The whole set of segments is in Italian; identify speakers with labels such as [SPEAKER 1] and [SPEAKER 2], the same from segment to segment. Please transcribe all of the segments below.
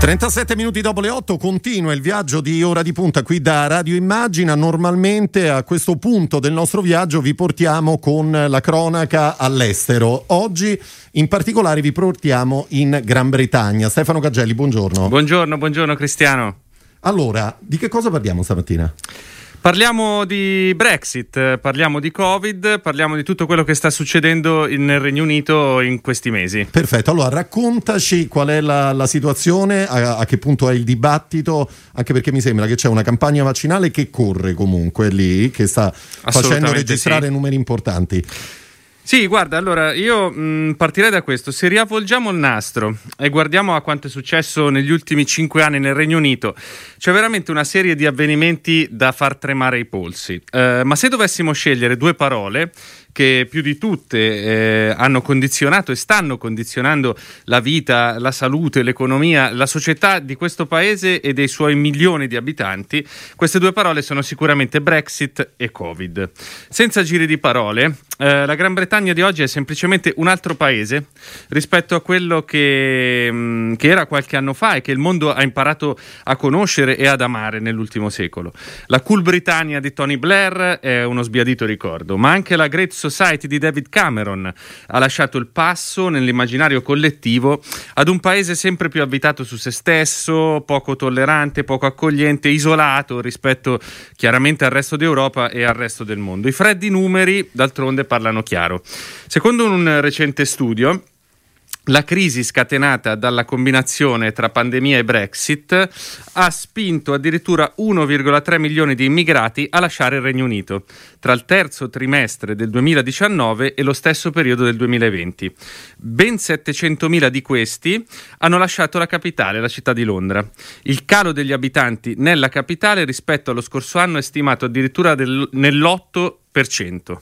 [SPEAKER 1] 37 minuti dopo le 8 continua il viaggio di Ora di Punta qui da Radio Immagina. Normalmente a questo punto del nostro viaggio vi portiamo con la cronaca all'estero. Oggi in particolare vi portiamo in Gran Bretagna. Stefano Cagelli, buongiorno.
[SPEAKER 2] Buongiorno, buongiorno Cristiano.
[SPEAKER 1] Allora, di che cosa parliamo stamattina?
[SPEAKER 2] Parliamo di Brexit, parliamo di Covid, parliamo di tutto quello che sta succedendo nel Regno Unito in questi mesi.
[SPEAKER 1] Perfetto, allora raccontaci qual è la, la situazione, a, a, che punto è il dibattito, anche perché mi sembra che c'è una campagna vaccinale che corre comunque lì, che sta facendo registrare sì. numeri importanti.
[SPEAKER 2] Sì, guarda, allora io mh, partirei da questo. Se riavvolgiamo il nastro e guardiamo a quanto è successo negli ultimi cinque anni nel Regno Unito, c'è veramente una serie di avvenimenti da far tremare i polsi. Eh, ma se dovessimo scegliere due parole, che più di tutte eh, hanno condizionato e stanno condizionando la vita, la salute, l'economia, la società di questo paese e dei suoi milioni di abitanti, queste due parole sono sicuramente Brexit e Covid. Senza giri di parole, eh, la Gran Bretagna di oggi è semplicemente un altro paese rispetto a quello che, mh, mm, che era qualche anno fa e che il mondo ha imparato a conoscere e ad amare nell'ultimo secolo. La Cool Britannia di Tony Blair è uno sbiadito ricordo, ma anche la Great Society di David Cameron ha lasciato il passo nell'immaginario collettivo ad un paese sempre più abitato su se stesso, poco tollerante, poco accogliente, isolato rispetto chiaramente al resto d'Europa e al resto del mondo. I freddi numeri, d'altronde, parlano chiaro. Secondo un recente studio, la crisi scatenata dalla combinazione tra pandemia e Brexit ha spinto addirittura 1,3 milioni di immigrati a lasciare il Regno Unito tra il terzo trimestre del 2019 e lo stesso periodo del 2020. Ben 700.000 di questi hanno lasciato la capitale, la città di Londra. Il calo degli abitanti nella capitale rispetto allo scorso anno è stimato addirittura del, nell'8%.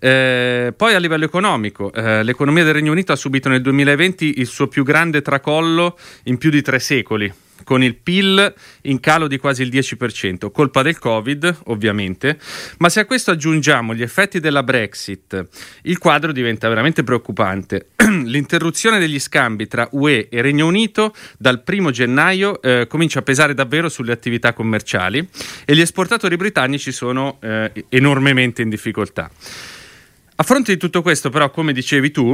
[SPEAKER 2] Eh, poi a livello economico, eh, l'economia del Regno Unito ha subito nel 2020 il suo più grande tracollo in più di tre secoli con il PIL in calo di quasi il 10%, colpa del Covid ovviamente, ma se a questo aggiungiamo gli effetti della Brexit, il quadro diventa veramente preoccupante. L'interruzione degli scambi tra UE e Regno Unito dal 1 gennaio eh, comincia a pesare davvero sulle attività commerciali e gli esportatori britannici sono eh, enormemente in difficoltà. A fronte di tutto questo, però, come dicevi tu,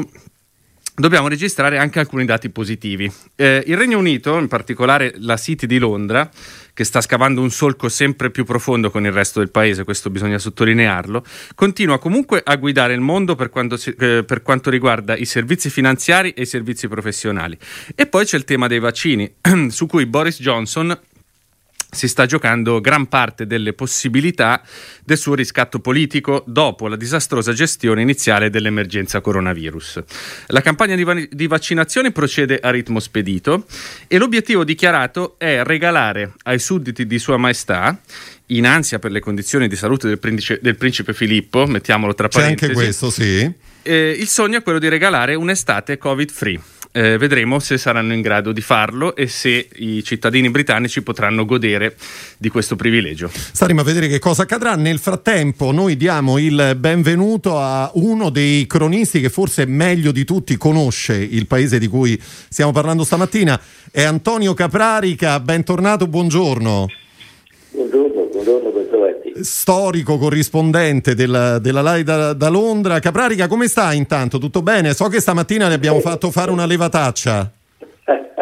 [SPEAKER 2] dobbiamo registrare anche alcuni dati positivi. Eh, il Regno Unito, in particolare la City di Londra, che sta scavando un solco sempre più profondo con il resto del paese, questo bisogna sottolinearlo, continua comunque a guidare il mondo per quanto, eh, per quanto riguarda i servizi finanziari e i servizi professionali. E poi c'è il tema dei vaccini, su cui Boris Johnson si sta giocando gran parte delle possibilità del suo riscatto politico dopo la disastrosa gestione iniziale dell'emergenza coronavirus. La campagna di, va- di, vaccinazione procede a ritmo spedito e l'obiettivo dichiarato è regalare ai sudditi di Sua Maestà in ansia per le condizioni di salute del principe, del principe Filippo, mettiamolo tra parentesi.
[SPEAKER 1] C'è anche questo, sì.
[SPEAKER 2] Eh, il sogno è quello di regalare un'estate covid-free eh, vedremo se saranno in grado di farlo e se i cittadini britannici potranno godere di questo privilegio.
[SPEAKER 1] Staremo a vedere che cosa accadrà. Nel frattempo noi diamo il benvenuto a uno dei cronisti che forse meglio di tutti conosce il paese di cui stiamo parlando stamattina. È Antonio Caprarica, bentornato, buongiorno.
[SPEAKER 3] Buongiorno, buongiorno, bentrovati.
[SPEAKER 1] Storico corrispondente della, della LAI da, da, Londra. Caprarica, come sta intanto? Tutto bene? So che stamattina le abbiamo fatto fare una levataccia.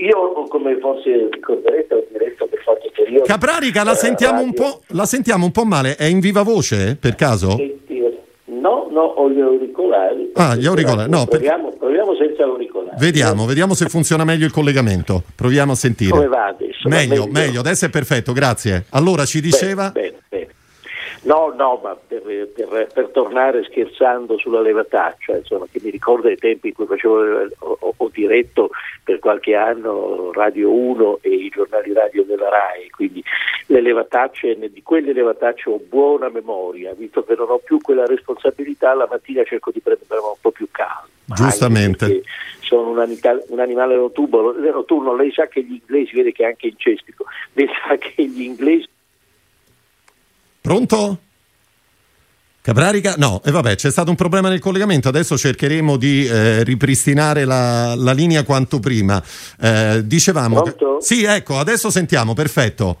[SPEAKER 3] io come forse ricorderete ho diretto per qualche periodo
[SPEAKER 1] Caprarica la sentiamo, un po', la sentiamo un po' male è in viva voce per caso?
[SPEAKER 3] no no ho gli auricolari
[SPEAKER 1] ah gli auricolari no,
[SPEAKER 3] proviamo, proviamo senza auricolari
[SPEAKER 1] Vediamo, vediamo se funziona meglio il collegamento. Proviamo a sentire.
[SPEAKER 3] Come va adesso?
[SPEAKER 1] Meglio, meglio, meglio, adesso è perfetto, grazie. Allora ci diceva.
[SPEAKER 3] Bene, bene. No, no, ma per, per, per, tornare scherzando sulla levataccia, insomma, che mi ricorda i tempi in cui facevo, ho, ho, diretto per qualche anno Radio 1 e i giornali radio della RAI, quindi le levatacce, di quelle levatacce ho buona memoria, visto che non ho più quella responsabilità, la mattina cerco di prenderla un po' più calma.
[SPEAKER 1] Giustamente.
[SPEAKER 3] Sono un, animale, un animale notturno, notturno, lei sa che gli inglesi, vede che è anche in cestico, lei sa che gli inglesi
[SPEAKER 1] Pronto? Caprarica? No, e vabbè, c'è stato un problema nel collegamento, adesso cercheremo di eh, ripristinare la, la, linea quanto prima. Eh, dicevamo... Che... Sì, ecco, adesso sentiamo, perfetto.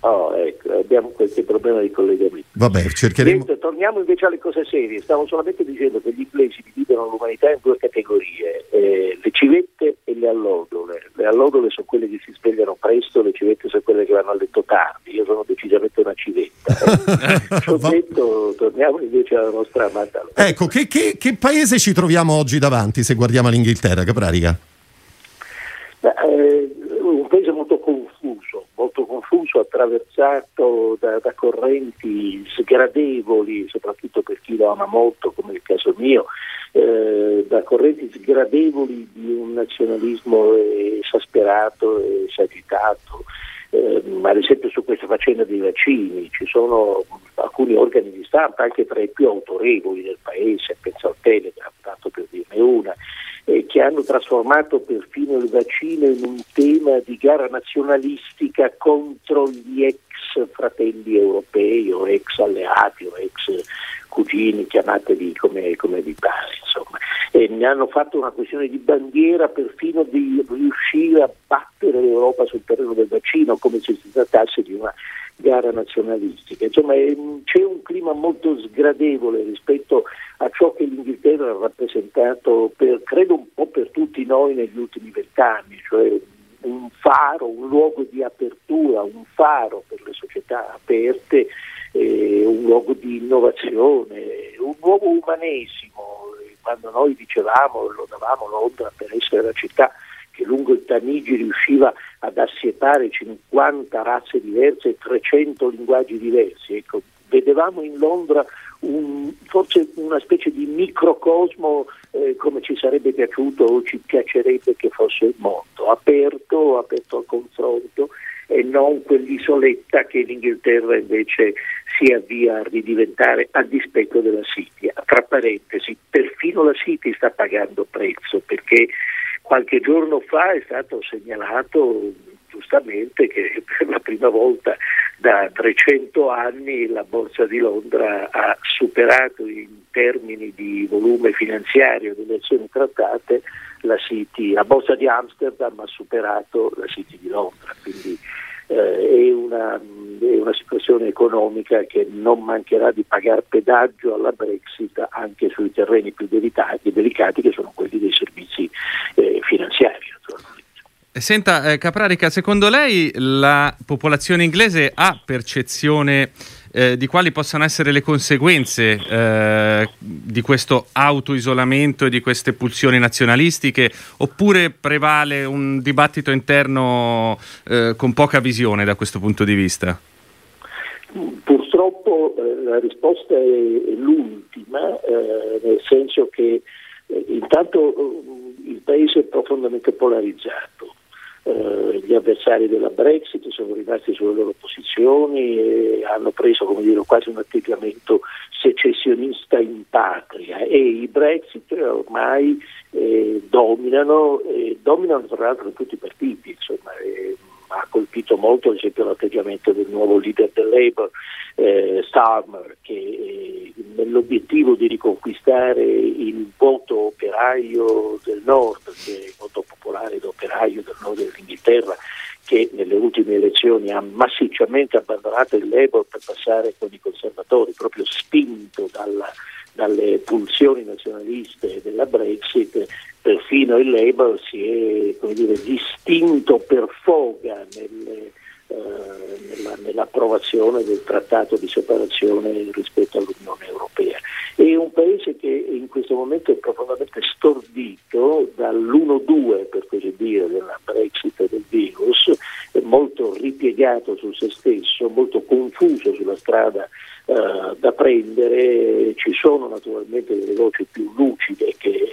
[SPEAKER 3] Oh, ecco, abbiamo qualche problema di collegamento.
[SPEAKER 1] Vabbè, cercheremo.
[SPEAKER 3] Niente, torniamo invece alle cose serie. Stavo solamente dicendo che gli inglesi dividono l'umanità in due categorie, eh, le civette e le allodole. Le allodole sono quelle che si svegliano presto, le civette sono quelle che vanno a letto tardi. Io sono decisamente una civetta. Eh. detto, torniamo invece alla nostra amata.
[SPEAKER 1] Ecco, che, che, che, paese ci troviamo oggi davanti se guardiamo l'Inghilterra, Caprarica?
[SPEAKER 3] Eh, un paese molto confuso, confuso, attraversato da, da, correnti sgradevoli, soprattutto per chi lo ama molto, come il caso mio, eh, da correnti sgradevoli di un nazionalismo esasperato e esagitato. Eh, ad esempio su questa faccenda dei vaccini ci sono alcuni organi di stampa, anche tra i più autorevoli del paese, penso al Telegram, tanto per dirne una, eh, che hanno trasformato perfino il vaccino in un tema di gara nazionalistica contro gli ex fratelli europei o ex alleati o ex cugini, chiamateli come, come vi pare. Insomma. E ne hanno fatto una questione di bandiera perfino di riuscire a battere l'Europa sul terreno del vaccino come se si trattasse di una gara nazionalistica. Insomma, c'è un clima molto sgradevole rispetto a ciò che l'Inghilterra ha rappresentato, per, credo un tutti noi negli ultimi vent'anni, cioè un faro, un luogo di apertura, un faro per le società aperte, eh, un luogo di innovazione, un nuovo umanesimo. Quando noi dicevamo, lo davamo Londra per essere la città che lungo il Tamigi riusciva ad assietare 50 razze diverse e 300 linguaggi diversi. Ecco, vedevamo in Londra un, forse una specie di microcosmo eh, come ci sarebbe piaciuto o ci piacerebbe che fosse il mondo, aperto, aperto al confronto e non quell'isoletta che l'Inghilterra invece si avvia a ridiventare a dispetto della City. Tra parentesi, perfino la City sta pagando prezzo perché qualche giorno fa è stato segnalato giustamente che per la prima volta da 300 anni la Borsa di Londra ha superato in termini di volume finanziario delle azioni trattate la City, la Borsa di Amsterdam ha superato la City di Londra, quindi eh, è, una, è, una, situazione economica che non mancherà di pagare pedaggio alla Brexit anche sui terreni più delicati, delicati che sono quelli dei servizi eh, finanziari.
[SPEAKER 2] Senta, eh, Caprarica, secondo lei la popolazione inglese ha percezione eh, di quali possano essere le conseguenze eh, di questo autoisolamento e di queste pulsioni nazionalistiche oppure prevale un dibattito interno eh, con poca visione da questo punto di vista?
[SPEAKER 3] Purtroppo eh, la risposta è l'ultima, eh, nel senso che intanto il paese è profondamente polarizzato eh, gli avversari della Brexit sono rimasti sulle loro posizioni e hanno preso dire, quasi un atteggiamento secessionista in patria. E i Brexit ormai eh, dominano, eh, dominano tra l'altro in tutti i partiti, insomma, ha colpito molto ad esempio l'atteggiamento del nuovo leader del Labour, eh, Starmer, che eh, nell'obiettivo di riconquistare il voto operaio del nord, che è il voto popolare d'operaio del nord dell'Inghilterra, che nelle ultime elezioni ha massicciamente abbandonato il Labour per passare con i conservatori, proprio spinto dalla, dalle pulsioni nazionaliste della Brexit, perfino il Labour si è dire, distinto per foga nelle, eh, nella, nell'approvazione del trattato di separazione rispetto all'Unione Europea. È un paese che in questo momento è profondamente stordito dall'1-2, per così dire, della Brexit e del virus, molto ripiegato su se stesso, molto confuso sulla strada eh, da prendere. Ci sono naturalmente delle voci più lucide che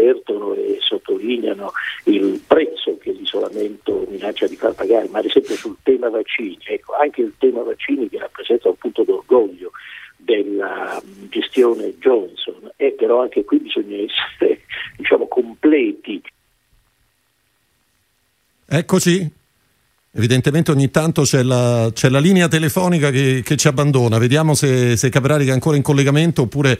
[SPEAKER 3] avvertono e sottolineano il prezzo che l'isolamento minaccia di far pagare, ma ad esempio sul tema vaccini, ecco, anche il tema vaccini che rappresenta un punto d'orgoglio della gestione Johnson, e però anche qui bisogna essere diciamo, completi.
[SPEAKER 1] Eccoci. Evidentemente ogni tanto c'è la, c'è la linea telefonica che, che, ci abbandona, vediamo se, se Caprari è ancora in collegamento oppure,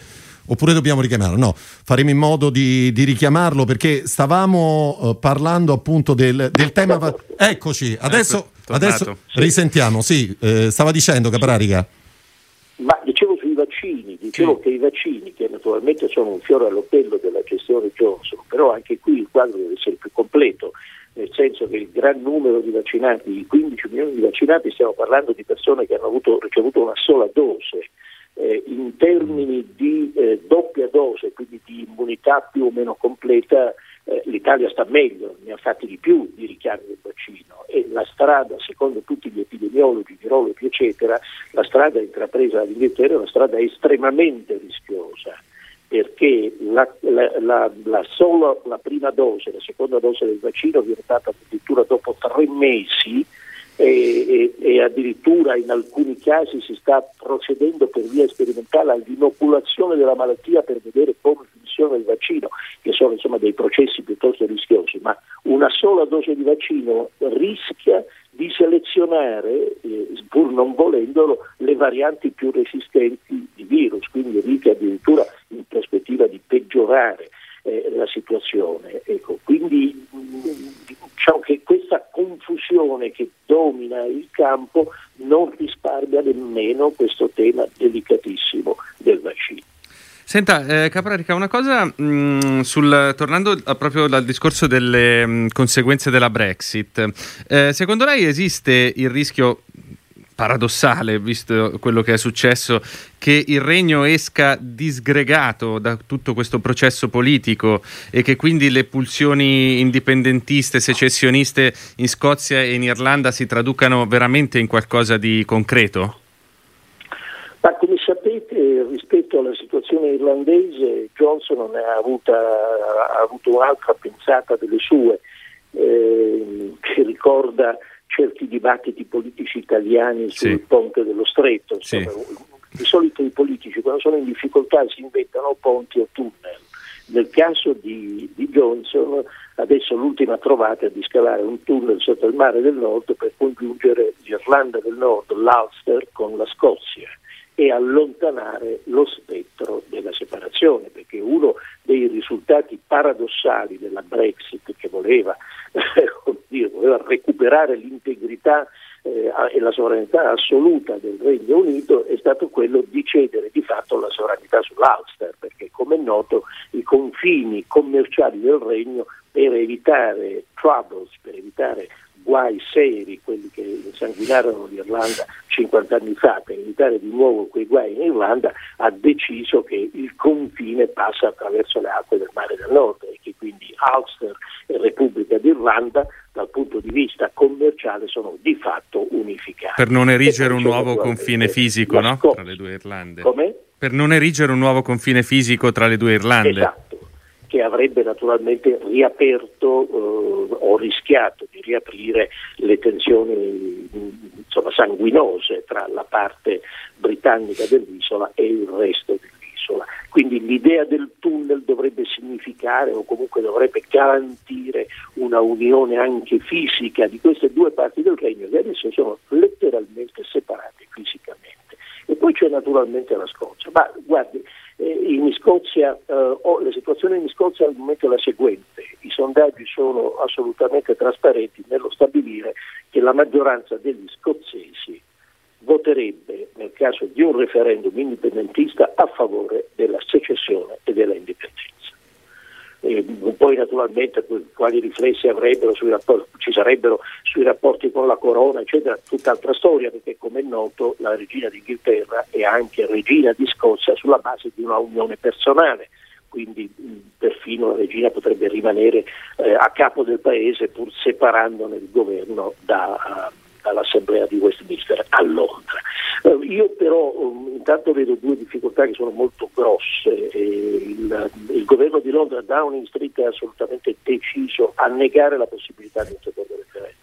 [SPEAKER 1] oppure dobbiamo richiamarlo. No, faremo in modo di, di richiamarlo perché stavamo uh, parlando appunto del, del tema... Eccoci, adesso, ecco, adesso risentiamo. Sì, eh, stava dicendo Caprarica.
[SPEAKER 3] Ma dicevo sui vaccini, dicevo sì. che i vaccini, che naturalmente sono un fiore all'occhiello della gestione Johnson, però anche qui il quadro deve essere più completo nel senso che il gran numero di vaccinati, i 15 milioni di vaccinati, stiamo parlando di persone che hanno avuto, ricevuto una sola dose. Eh, in termini di eh, doppia dose, quindi di immunità più o meno completa, eh, l'Italia sta meglio, ne ha fatti di più di richiami del vaccino. E la strada, secondo tutti gli epidemiologi, virologi, eccetera, la strada intrapresa dall'Inghilterra è una strada estremamente rischiosa perché la, la, la, la, sola la prima dose, la seconda dose del vaccino viene data addirittura dopo tre mesi e, e, e, addirittura in alcuni casi si sta procedendo per via sperimentale all'inoculazione della malattia per vedere come funziona il vaccino, che sono insomma dei processi piuttosto rischiosi, ma una sola dose di vaccino rischia di selezionare, eh, pur non volendolo, le varianti più resistenti di virus, quindi rischia addirittura in prospettiva di peggiorare eh, la situazione. Ecco, quindi diciamo che questa confusione che domina il campo non risparmia nemmeno questo tema delicatissimo del vaccino.
[SPEAKER 2] Senta, eh, Caprarica, una cosa mh, mm, sul, tornando a, proprio dal discorso delle mh, mm, conseguenze della Brexit, eh, secondo lei esiste il rischio paradossale, visto quello che è successo, che il regno esca disgregato da tutto questo processo politico e che quindi le pulsioni indipendentiste, secessioniste in Scozia e in Irlanda si traducano veramente in qualcosa di concreto?
[SPEAKER 3] Ma come sapete, rispetto alla situazione irlandese, Johnson ha, avuta, ha avuto un'altra pensata delle sue, eh, che ricorda certi dibattiti politici italiani sul sì. ponte dello stretto. Insomma, sì. Di solito i politici quando sono in difficoltà si inventano ponti o tunnel. Nel caso di, di Johnson, adesso l'ultima trovata è di scavare un tunnel sotto il mare del nord per congiungere l'Irlanda del Nord, l'Ulster, con la Scozia e allontanare lo spettro della separazione, perché uno dei risultati paradossali della Brexit che voleva, dire, voleva recuperare l'integrità eh, e la sovranità assoluta del Regno Unito è stato quello di cedere di fatto la sovranità sull'Ulster, perché come è noto i confini commerciali del Regno per evitare troubles, per evitare guai seri, quelli che insanguinarono l'Irlanda 50 anni fa, per evitare di nuovo quei guai in Irlanda, ha deciso che il confine passa attraverso le acque del mare del nord e che quindi Ulster e Repubblica d'Irlanda dal punto di vista commerciale sono di fatto unificati.
[SPEAKER 2] Per non erigere un nuovo confine fisico no? tra le due Irlande.
[SPEAKER 3] Come?
[SPEAKER 2] Per non erigere un nuovo confine fisico tra le due Irlande.
[SPEAKER 3] Esatto che avrebbe naturalmente riaperto eh, o rischiato di riaprire le tensioni insomma, sanguinose tra la parte britannica dell'isola e il resto dell'isola. Quindi l'idea del tunnel dovrebbe significare o comunque dovrebbe garantire una unione anche fisica di queste due parti del regno che adesso sono letteralmente separate fisicamente. E poi c'è naturalmente la Scozia. Ma guardi, eh, Scozia, eh, oh, la situazione in Scozia al momento è la seguente, i sondaggi sono assolutamente trasparenti nello stabilire che la maggioranza degli scozzesi voterebbe nel caso di un referendum indipendentista a favore della secessione e della indipendenza. E poi naturalmente quali riflessi avrebbero rapporti, ci sarebbero sui rapporti con la corona, eccetera, tutt'altra storia, perché come è noto la regina d'Inghilterra è anche regina di Scozia sulla base di una unione personale quindi perfino la regina potrebbe rimanere eh, a capo del paese pur separandone il governo da, uh, dall'Assemblea di Westminster a Londra. Uh, io però um, intanto vedo due difficoltà che sono molto grosse. Il, il, governo di Londra, Downing Street, è assolutamente deciso a negare la possibilità di un secondo referendum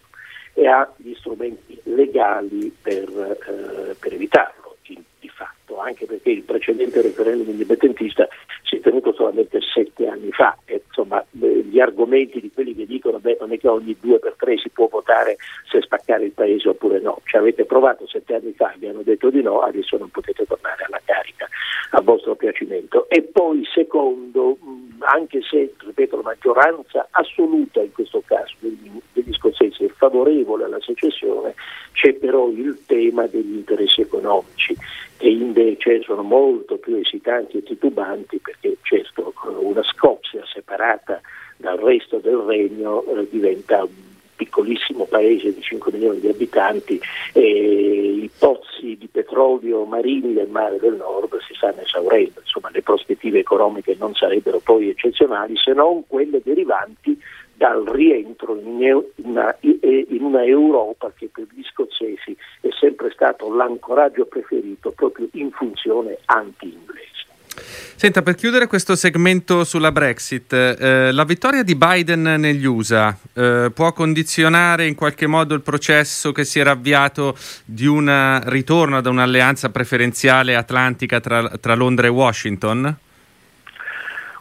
[SPEAKER 3] e ha gli strumenti legali per, uh, per evitarlo, di fatto, anche perché il precedente referendum indipendentista si è tenuto naturalmente sette anni fa. E, insomma, gli argomenti di quelli che dicono che non è che ogni due per tre si può votare se spaccare il paese oppure no. Ci avete provato sette anni fa, vi hanno detto di no, adesso non potete tornare alla carica a vostro piacimento. E poi secondo, anche se ripeto, la maggioranza assoluta in questo caso degli, degli scozzesi è favorevole alla secessione, c'è però il tema degli interessi economici che invece sono molto più esitanti e titubanti perché certo una Scozia separata dal resto del regno eh, diventa un piccolissimo paese di 5 milioni di abitanti e i pozzi di petrolio marini del mare del nord si stanno esaurendo, insomma le prospettive economiche non sarebbero poi eccezionali se non quelle derivanti dal rientro in una, in una, Europa che per gli scozzesi è sempre stato l'ancoraggio preferito proprio in funzione anti-inglese.
[SPEAKER 2] Senta, per chiudere questo segmento sulla Brexit, eh, la vittoria di Biden negli USA eh, può condizionare in qualche modo il processo che si era avviato di un ritorno ad un'alleanza preferenziale atlantica tra, tra Londra e Washington?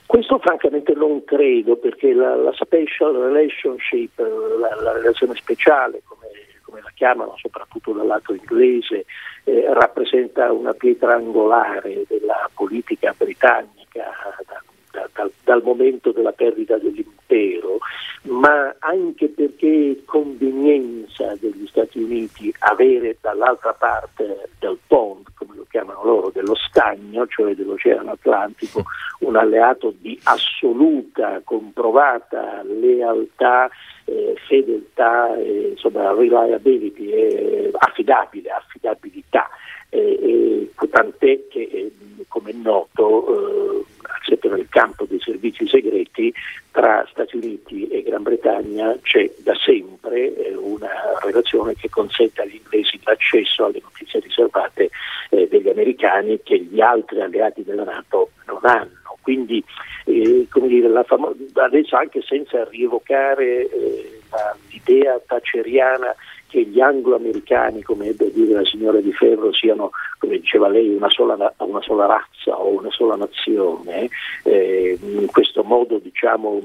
[SPEAKER 3] Questo francamente non credo perché la, la special relationship, la, la relazione speciale come, come, la chiamano soprattutto dal lato inglese, eh, rappresenta una pietra angolare della politica britannica da, da, da, dal momento della perdita dell'impero, ma anche perché è convenienza degli Stati Uniti avere dall'altra parte del pond, come lo chiamano loro, dello stagno, cioè dell'Oceano Atlantico, un alleato di assoluta, comprovata lealtà, eh, fedeltà, eh, insomma, reliability, eh, affidabile, affidabilità. tant'è che, eh, come è noto, eh, sempre nel campo dei servizi segreti, tra Stati Uniti e Gran Bretagna c'è da sempre eh, una relazione che consente agli inglesi l'accesso alle notizie riservate eh, degli americani che gli altri alleati della Nato non hanno. Quindi eh, dire, famo- adesso anche senza rievocare eh, l'idea taceriana che gli anglo-americani, come ebbe a dire la signora Di Ferro, siano, come diceva lei, una sola, una sola razza o una sola nazione, eh, in questo modo diciamo,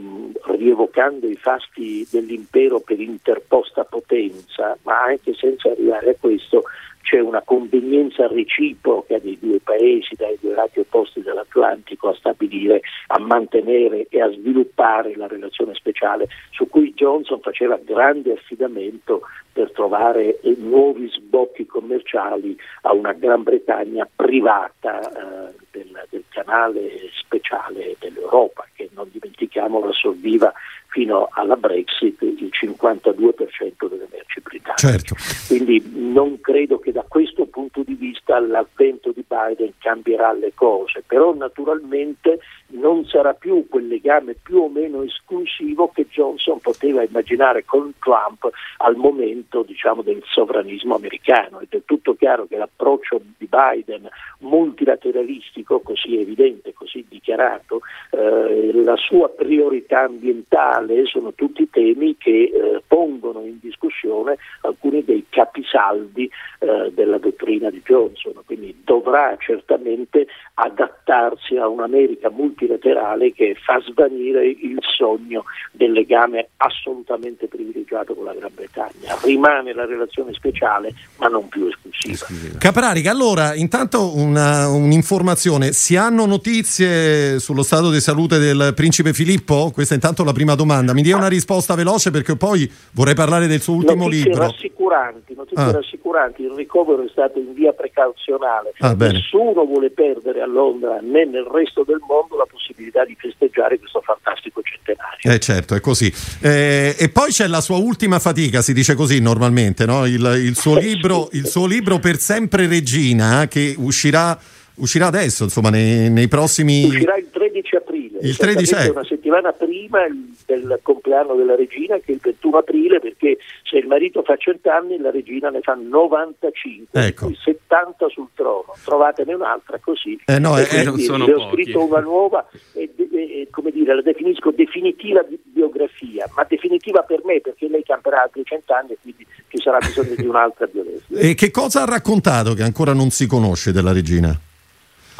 [SPEAKER 3] rievocando i fasti dell'impero per interposta potenza, ma anche senza arrivare a questo, c'è una convenienza reciproca dei due paesi, dai due lati opposti dell'Atlantico, a stabilire, a mantenere e a sviluppare la relazione speciale su cui Johnson faceva grande affidamento per trovare nuovi sbocchi commerciali a una Gran Bretagna privata eh, del, del, canale speciale dell'Europa, che non dimentichiamo assorbiva fino alla Brexit il 52% delle merci britanniche. Certo. Quindi non credo che da questo punto di vista l'avvento di Biden cambierà le cose, però naturalmente non sarà più quel legame più o meno esclusivo che Johnson poteva immaginare con Trump al momento diciamo, del sovranismo americano. È del tutto chiaro che l'approccio di Biden multilateralistico, così evidente, così dichiarato, eh, la sua priorità ambientale sono tutti temi che eh, pongono in discussione alcuni dei capisaldi eh, della dottrina di Johnson, quindi dovrà certamente adattarsi a un'America multilaterale che fa svanire il sogno del legame assolutamente privilegiato con la Gran Bretagna. Rimane la relazione speciale ma non più esclusiva.
[SPEAKER 1] Caprarica, allora intanto una, un'informazione, si hanno notizie sullo stato di salute del principe Filippo? Questa è intanto la prima domanda, mi dia una risposta veloce perché poi vorrei parlare del suo ultimo
[SPEAKER 3] notizie
[SPEAKER 1] libro.
[SPEAKER 3] Rassicuranti, notizie ah. rassicuranti, il ricovero è stato in via precauzionale, ah, nessuno vuole perdere a Londra né nel resto del mondo la possibilità di festeggiare questo fantastico centenario.
[SPEAKER 1] Eh certo, è così. Eh, e poi c'è la sua ultima fatica, si dice così normalmente, no? il, il, suo libro, il suo libro Per sempre regina che uscirà uscirà adesso, insomma, nei, nei prossimi...
[SPEAKER 3] Uscirà il 13 aprile, il 13 è... una settimana prima del compleanno della regina, che è il 21 aprile, perché se il marito fa 100 anni, la regina ne fa 95, ecco. 70 sul trono. Trovatene un'altra così.
[SPEAKER 1] Eh no,
[SPEAKER 3] eh, eh sono ho scritto una nuova e, e, come dire, la definisco definitiva biografia, ma definitiva per me, perché lei camperà altri 100 anni e quindi ci sarà bisogno di un'altra biografia.
[SPEAKER 1] E che cosa ha raccontato che ancora non si conosce della regina?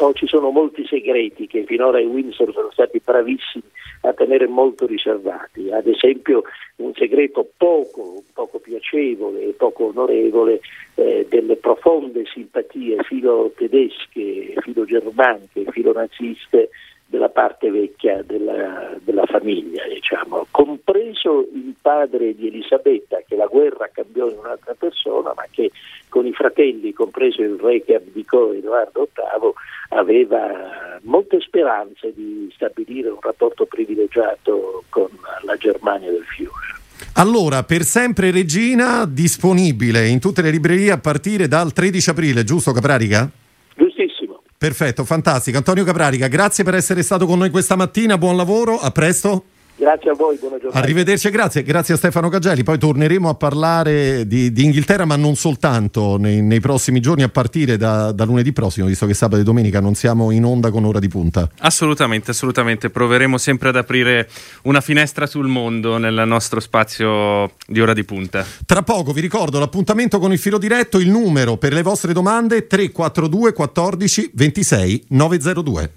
[SPEAKER 3] Oh, ci sono molti segreti che finora i Windsor sono stati bravissimi a tenere molto riservati, ad esempio un segreto poco, poco piacevole e poco onorevole eh, delle profonde simpatie filo tedesche, filo germaniche, filo naziste della parte vecchia della, della famiglia, diciamo. compreso il padre di Elisabetta che la guerra cambiò in un'altra persona, ma che con i fratelli, compreso il re che abdicò Edoardo VIII, aveva molte speranze di stabilire un rapporto privilegiato con la Germania del Fiore.
[SPEAKER 1] Allora, per sempre Regina, disponibile in tutte le librerie a partire dal 13 aprile, giusto Caprarica? Perfetto, fantastico. Antonio Caprarica, grazie per essere stato con noi questa mattina, buon lavoro, a presto.
[SPEAKER 3] Grazie a voi, buona giornata.
[SPEAKER 1] Arrivederci e grazie, grazie a Stefano Cagelli. Poi torneremo a parlare di, di Inghilterra, ma non soltanto nei, nei prossimi giorni, a partire da, da, lunedì prossimo, visto che sabato e domenica non siamo in onda con ora di punta.
[SPEAKER 2] Assolutamente, assolutamente. Proveremo sempre ad aprire una finestra sul mondo nel nostro spazio di ora di punta.
[SPEAKER 1] Tra poco vi ricordo l'appuntamento con il filo diretto, il numero per le vostre domande 342 14 26 902.